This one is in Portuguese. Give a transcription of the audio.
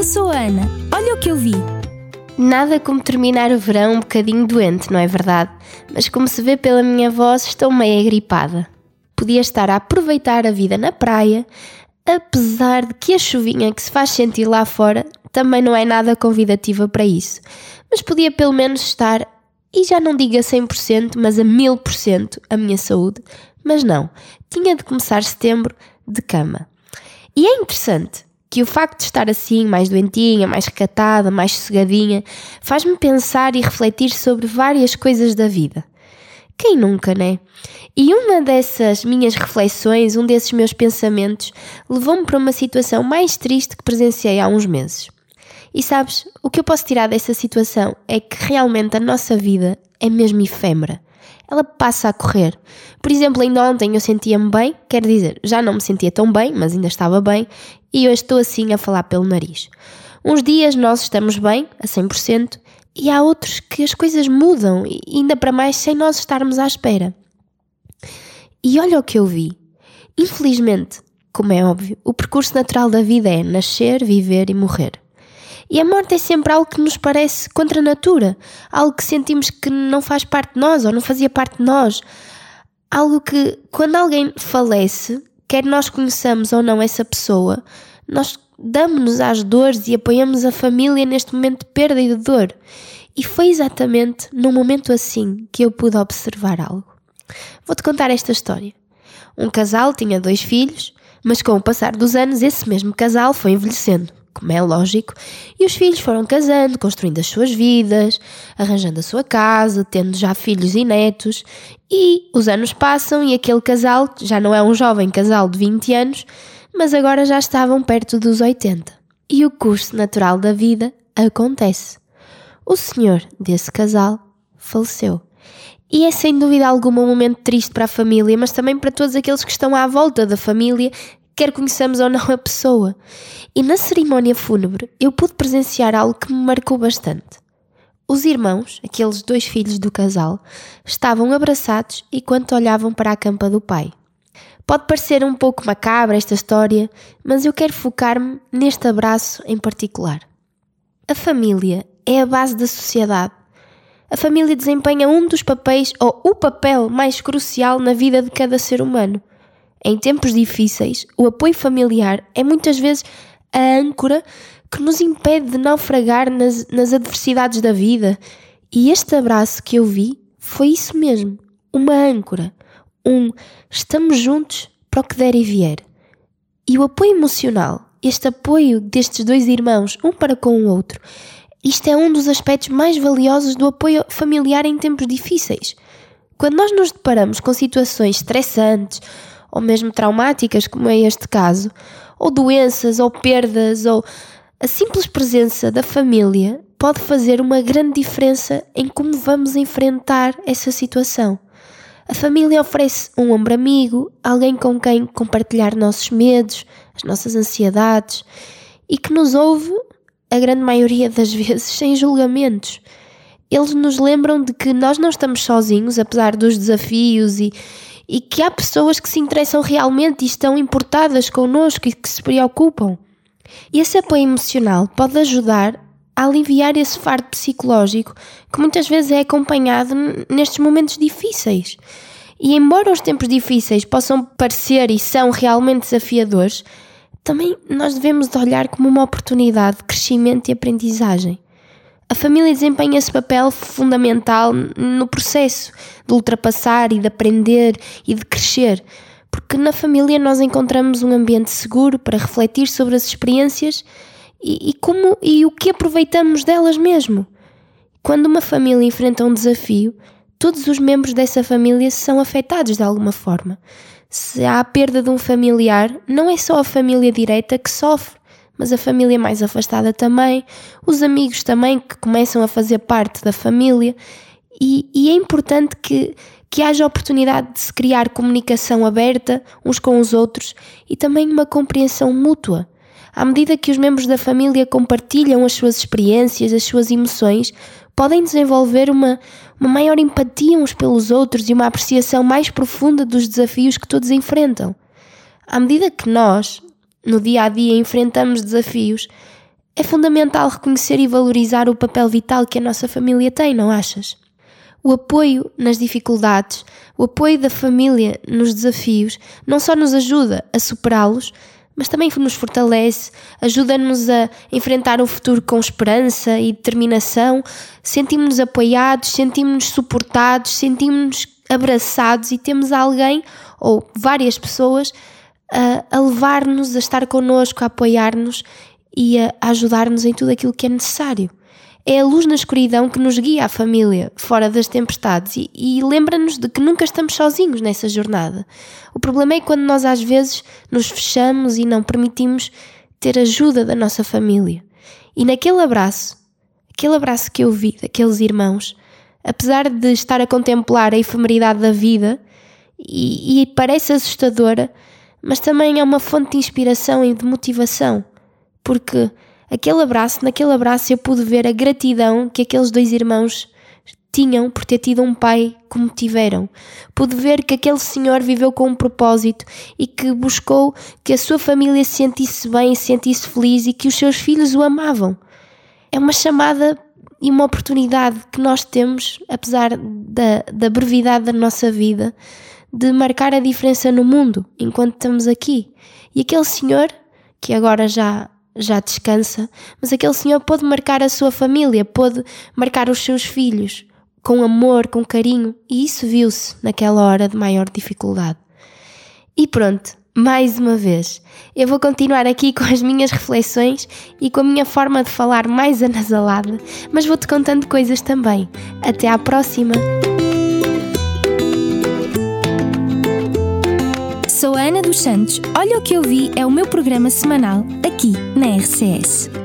eu sou a Ana. Olha o que eu vi. Nada como terminar o verão um bocadinho doente, não é verdade? Mas como se vê pela minha voz, estou meio agripada. Podia estar a aproveitar a vida na praia, apesar de que a chuvinha que se faz sentir lá fora também não é nada convidativa para isso. Mas podia pelo menos estar, e já não digo a 100%, mas a 1000% a minha saúde. Mas não, tinha de começar setembro de cama. E é interessante que o facto de estar assim, mais doentinha, mais recatada, mais sossegadinha, faz-me pensar e refletir sobre várias coisas da vida. Quem nunca, né? E uma dessas minhas reflexões, um desses meus pensamentos, levou-me para uma situação mais triste que presenciei há uns meses. E sabes, o que eu posso tirar dessa situação é que realmente a nossa vida é mesmo efêmera ela passa a correr. Por exemplo, ainda ontem eu sentia-me bem, quer dizer, já não me sentia tão bem, mas ainda estava bem, e hoje estou assim a falar pelo nariz. Uns dias nós estamos bem, a 100%, e há outros que as coisas mudam, ainda para mais sem nós estarmos à espera. E olha o que eu vi. Infelizmente, como é óbvio, o percurso natural da vida é nascer, viver e morrer. E a morte é sempre algo que nos parece contra a natura, algo que sentimos que não faz parte de nós ou não fazia parte de nós. Algo que, quando alguém falece, quer nós conheçamos ou não essa pessoa, nós damos-nos às dores e apoiamos a família neste momento de perda e de dor. E foi exatamente num momento assim que eu pude observar algo. Vou-te contar esta história. Um casal tinha dois filhos, mas com o passar dos anos, esse mesmo casal foi envelhecendo como é lógico, e os filhos foram casando, construindo as suas vidas, arranjando a sua casa, tendo já filhos e netos, e os anos passam e aquele casal já não é um jovem casal de 20 anos, mas agora já estavam perto dos 80. E o curso natural da vida acontece. O senhor desse casal faleceu. E é sem dúvida alguma um momento triste para a família, mas também para todos aqueles que estão à volta da família quer conheçamos ou não a pessoa. E na cerimónia fúnebre eu pude presenciar algo que me marcou bastante. Os irmãos, aqueles dois filhos do casal, estavam abraçados enquanto olhavam para a campa do pai. Pode parecer um pouco macabra esta história, mas eu quero focar-me neste abraço em particular. A família é a base da sociedade. A família desempenha um dos papéis ou o papel mais crucial na vida de cada ser humano. Em tempos difíceis, o apoio familiar é muitas vezes a âncora que nos impede de naufragar nas, nas adversidades da vida. E este abraço que eu vi foi isso mesmo: uma âncora. Um estamos juntos para o que der e vier. E o apoio emocional, este apoio destes dois irmãos, um para com o outro, isto é um dos aspectos mais valiosos do apoio familiar em tempos difíceis. Quando nós nos deparamos com situações estressantes ou mesmo traumáticas, como é este caso, ou doenças, ou perdas, ou a simples presença da família pode fazer uma grande diferença em como vamos enfrentar essa situação. A família oferece um ombro amigo, alguém com quem compartilhar nossos medos, as nossas ansiedades e que nos ouve, a grande maioria das vezes, sem julgamentos. Eles nos lembram de que nós não estamos sozinhos, apesar dos desafios e, e que há pessoas que se interessam realmente e estão importadas connosco e que se preocupam. Esse apoio emocional pode ajudar a aliviar esse fardo psicológico que muitas vezes é acompanhado nestes momentos difíceis. E embora os tempos difíceis possam parecer e são realmente desafiadores, também nós devemos olhar como uma oportunidade de crescimento e aprendizagem. A família desempenha esse papel fundamental no processo de ultrapassar e de aprender e de crescer, porque na família nós encontramos um ambiente seguro para refletir sobre as experiências e, e como e o que aproveitamos delas mesmo. Quando uma família enfrenta um desafio, todos os membros dessa família são afetados de alguma forma. Se há a perda de um familiar, não é só a família direita que sofre, mas a família mais afastada também, os amigos também que começam a fazer parte da família, e, e é importante que, que haja oportunidade de se criar comunicação aberta uns com os outros e também uma compreensão mútua. À medida que os membros da família compartilham as suas experiências, as suas emoções, podem desenvolver uma, uma maior empatia uns pelos outros e uma apreciação mais profunda dos desafios que todos enfrentam. À medida que nós, no dia a dia enfrentamos desafios, É fundamental reconhecer e valorizar o papel vital que a nossa família tem, não achas? O apoio nas dificuldades, o apoio da família nos desafios, não só nos ajuda a superá-los, mas também nos fortalece, ajuda-nos a enfrentar o futuro com esperança e determinação. Sentimos-nos apoiados, sentimos-nos suportados, sentimos-nos abraçados e temos alguém ou várias pessoas a, a levar-nos, a estar connosco, a apoiar-nos e a, a ajudar-nos em tudo aquilo que é necessário. É a luz na escuridão que nos guia a família, fora das tempestades, e, e lembra-nos de que nunca estamos sozinhos nessa jornada. O problema é quando nós às vezes nos fechamos e não permitimos ter ajuda da nossa família. E naquele abraço, aquele abraço que eu vi daqueles irmãos, apesar de estar a contemplar a efemeridade da vida, e, e parece assustadora, mas também é uma fonte de inspiração e de motivação, porque aquele abraço, naquele abraço eu pude ver a gratidão que aqueles dois irmãos tinham por ter tido um pai como tiveram. Pude ver que aquele senhor viveu com um propósito e que buscou que a sua família se sentisse bem, se sentisse feliz e que os seus filhos o amavam. É uma chamada e uma oportunidade que nós temos, apesar da, da brevidade da nossa vida, de marcar a diferença no mundo enquanto estamos aqui. E aquele senhor, que agora já já descansa, mas aquele senhor pôde marcar a sua família, pôde marcar os seus filhos com amor, com carinho, e isso viu-se naquela hora de maior dificuldade. E pronto, mais uma vez, eu vou continuar aqui com as minhas reflexões e com a minha forma de falar mais anasalada, mas vou-te contando coisas também. Até à próxima! Dos Santos. Olha o que eu vi é o meu programa semanal aqui na RCS.